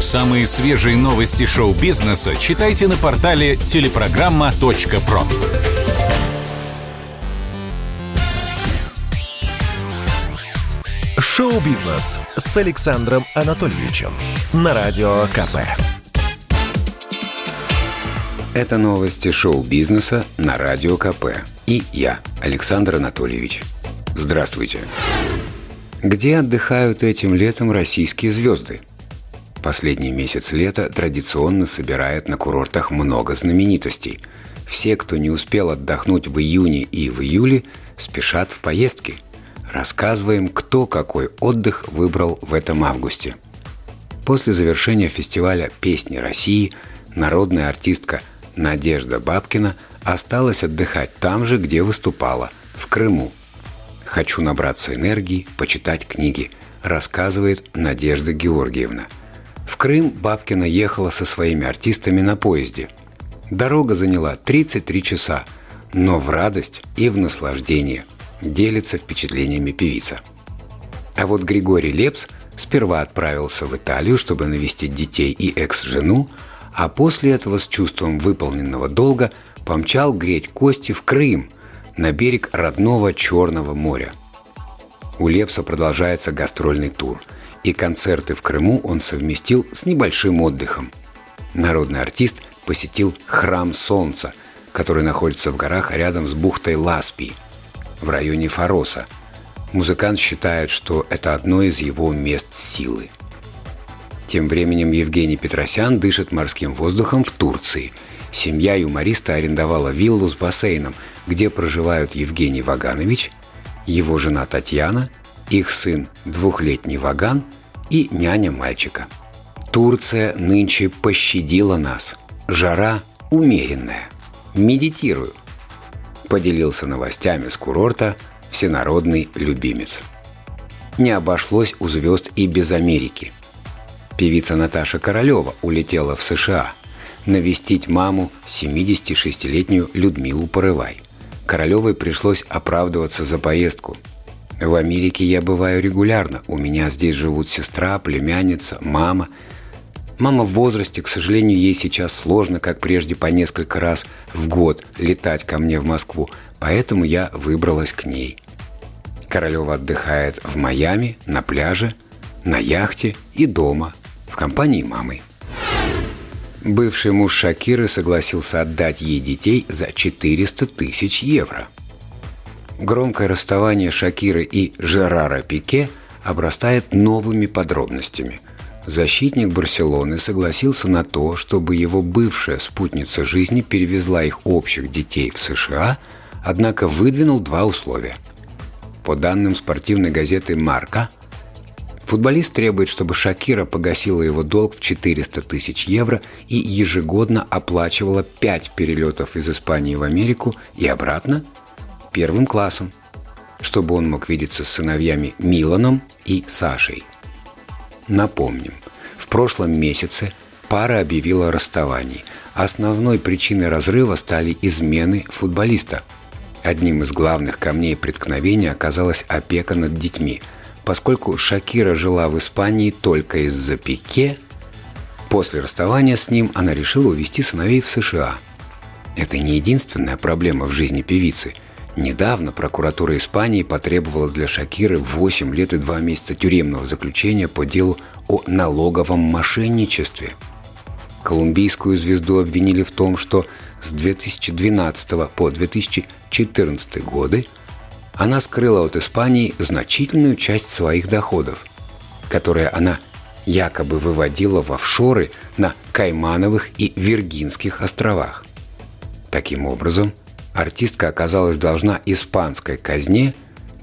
Самые свежие новости шоу-бизнеса читайте на портале телепрограмма.про. Шоу-бизнес с Александром Анатольевичем на Радио КП. Это новости шоу-бизнеса на Радио КП. И я, Александр Анатольевич. Здравствуйте. Где отдыхают этим летом российские звезды? Последний месяц лета традиционно собирает на курортах много знаменитостей. Все, кто не успел отдохнуть в июне и в июле, спешат в поездки. Рассказываем, кто какой отдых выбрал в этом августе. После завершения фестиваля «Песни России» народная артистка Надежда Бабкина осталась отдыхать там же, где выступала, в Крыму. «Хочу набраться энергии, почитать книги», рассказывает Надежда Георгиевна – Крым Бабкина ехала со своими артистами на поезде. Дорога заняла 33 часа, но в радость и в наслаждение делится впечатлениями певица. А вот Григорий Лепс сперва отправился в Италию, чтобы навестить детей и экс-жену, а после этого с чувством выполненного долга помчал греть кости в Крым, на берег родного Черного моря. У Лепса продолжается гастрольный тур – и концерты в Крыму он совместил с небольшим отдыхом. Народный артист посетил Храм Солнца, который находится в горах рядом с бухтой Ласпи, в районе Фароса. Музыкант считает, что это одно из его мест силы. Тем временем Евгений Петросян дышит морским воздухом в Турции. Семья юмориста арендовала виллу с бассейном, где проживают Евгений Ваганович, его жена Татьяна – их сын – двухлетний Ваган и няня мальчика. Турция нынче пощадила нас. Жара умеренная. Медитирую. Поделился новостями с курорта всенародный любимец. Не обошлось у звезд и без Америки. Певица Наташа Королева улетела в США навестить маму 76-летнюю Людмилу Порывай. Королевой пришлось оправдываться за поездку – в Америке я бываю регулярно. У меня здесь живут сестра, племянница, мама. Мама в возрасте, к сожалению, ей сейчас сложно, как прежде, по несколько раз в год летать ко мне в Москву, поэтому я выбралась к ней. Королева отдыхает в Майами, на пляже, на яхте и дома, в компании мамы. Бывший муж Шакиры согласился отдать ей детей за 400 тысяч евро – Громкое расставание Шакиры и Жерара Пике обрастает новыми подробностями. Защитник Барселоны согласился на то, чтобы его бывшая спутница жизни перевезла их общих детей в США, однако выдвинул два условия. По данным спортивной газеты «Марка», футболист требует, чтобы Шакира погасила его долг в 400 тысяч евро и ежегодно оплачивала 5 перелетов из Испании в Америку и обратно – первым классом, чтобы он мог видеться с сыновьями Миланом и Сашей. Напомним, в прошлом месяце пара объявила о расставании. Основной причиной разрыва стали измены футболиста. Одним из главных камней преткновения оказалась опека над детьми. Поскольку Шакира жила в Испании только из-за Пике, после расставания с ним она решила увезти сыновей в США. Это не единственная проблема в жизни певицы – Недавно прокуратура Испании потребовала для Шакиры 8 лет и 2 месяца тюремного заключения по делу о налоговом мошенничестве. Колумбийскую звезду обвинили в том, что с 2012 по 2014 годы она скрыла от Испании значительную часть своих доходов, которые она якобы выводила в офшоры на Каймановых и Виргинских островах. Таким образом, артистка оказалась должна испанской казне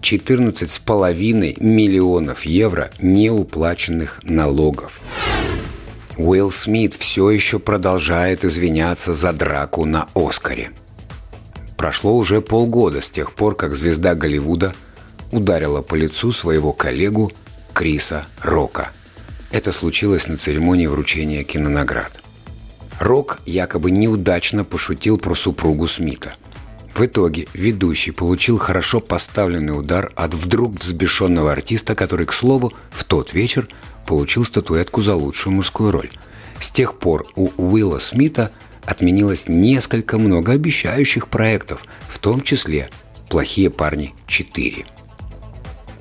14,5 миллионов евро неуплаченных налогов. Уилл Смит все еще продолжает извиняться за драку на «Оскаре». Прошло уже полгода с тех пор, как звезда Голливуда ударила по лицу своего коллегу Криса Рока. Это случилось на церемонии вручения кинонаград. Рок якобы неудачно пошутил про супругу Смита – В итоге ведущий получил хорошо поставленный удар от вдруг взбешенного артиста, который, к слову, в тот вечер получил статуэтку за лучшую мужскую роль. С тех пор у Уилла Смита отменилось несколько многообещающих проектов, в том числе «Плохие парни 4».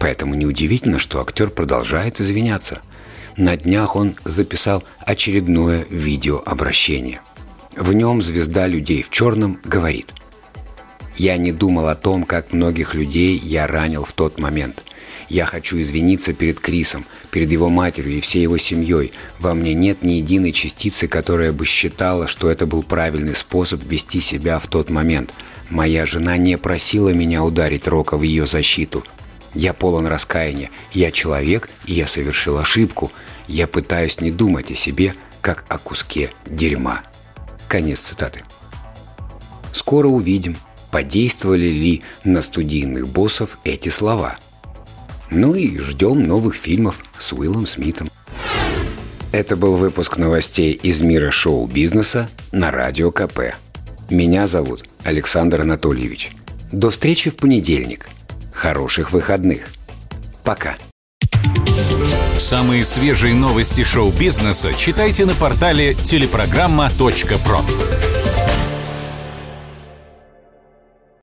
Поэтому неудивительно, что актер продолжает извиняться. На днях он записал очередное видеообращение. В нем звезда людей в черном говорит «Я не думал о том, как многих людей я ранил в тот момент. Я хочу извиниться перед Крисом, перед его матерью и всей его семьей. Во мне нет ни единой частицы, которая бы считала, что это был правильный способ вести себя в тот момент. Моя жена не просила меня ударить Рока в ее защиту. Я полон раскаяния. Я человек, и я совершил ошибку. Я пытаюсь не думать о себе, как о куске дерьма. Конец цитаты. Скоро увидим, подействовали ли на студийных боссов эти слова. Ну и ждем новых фильмов с Уиллом Смитом. Это был выпуск новостей из мира шоу-бизнеса на Радио КП. Меня зовут Александр Анатольевич. До встречи в понедельник – Хороших выходных. Пока. Самые свежие новости шоу-бизнеса читайте на портале телепрограмма.про.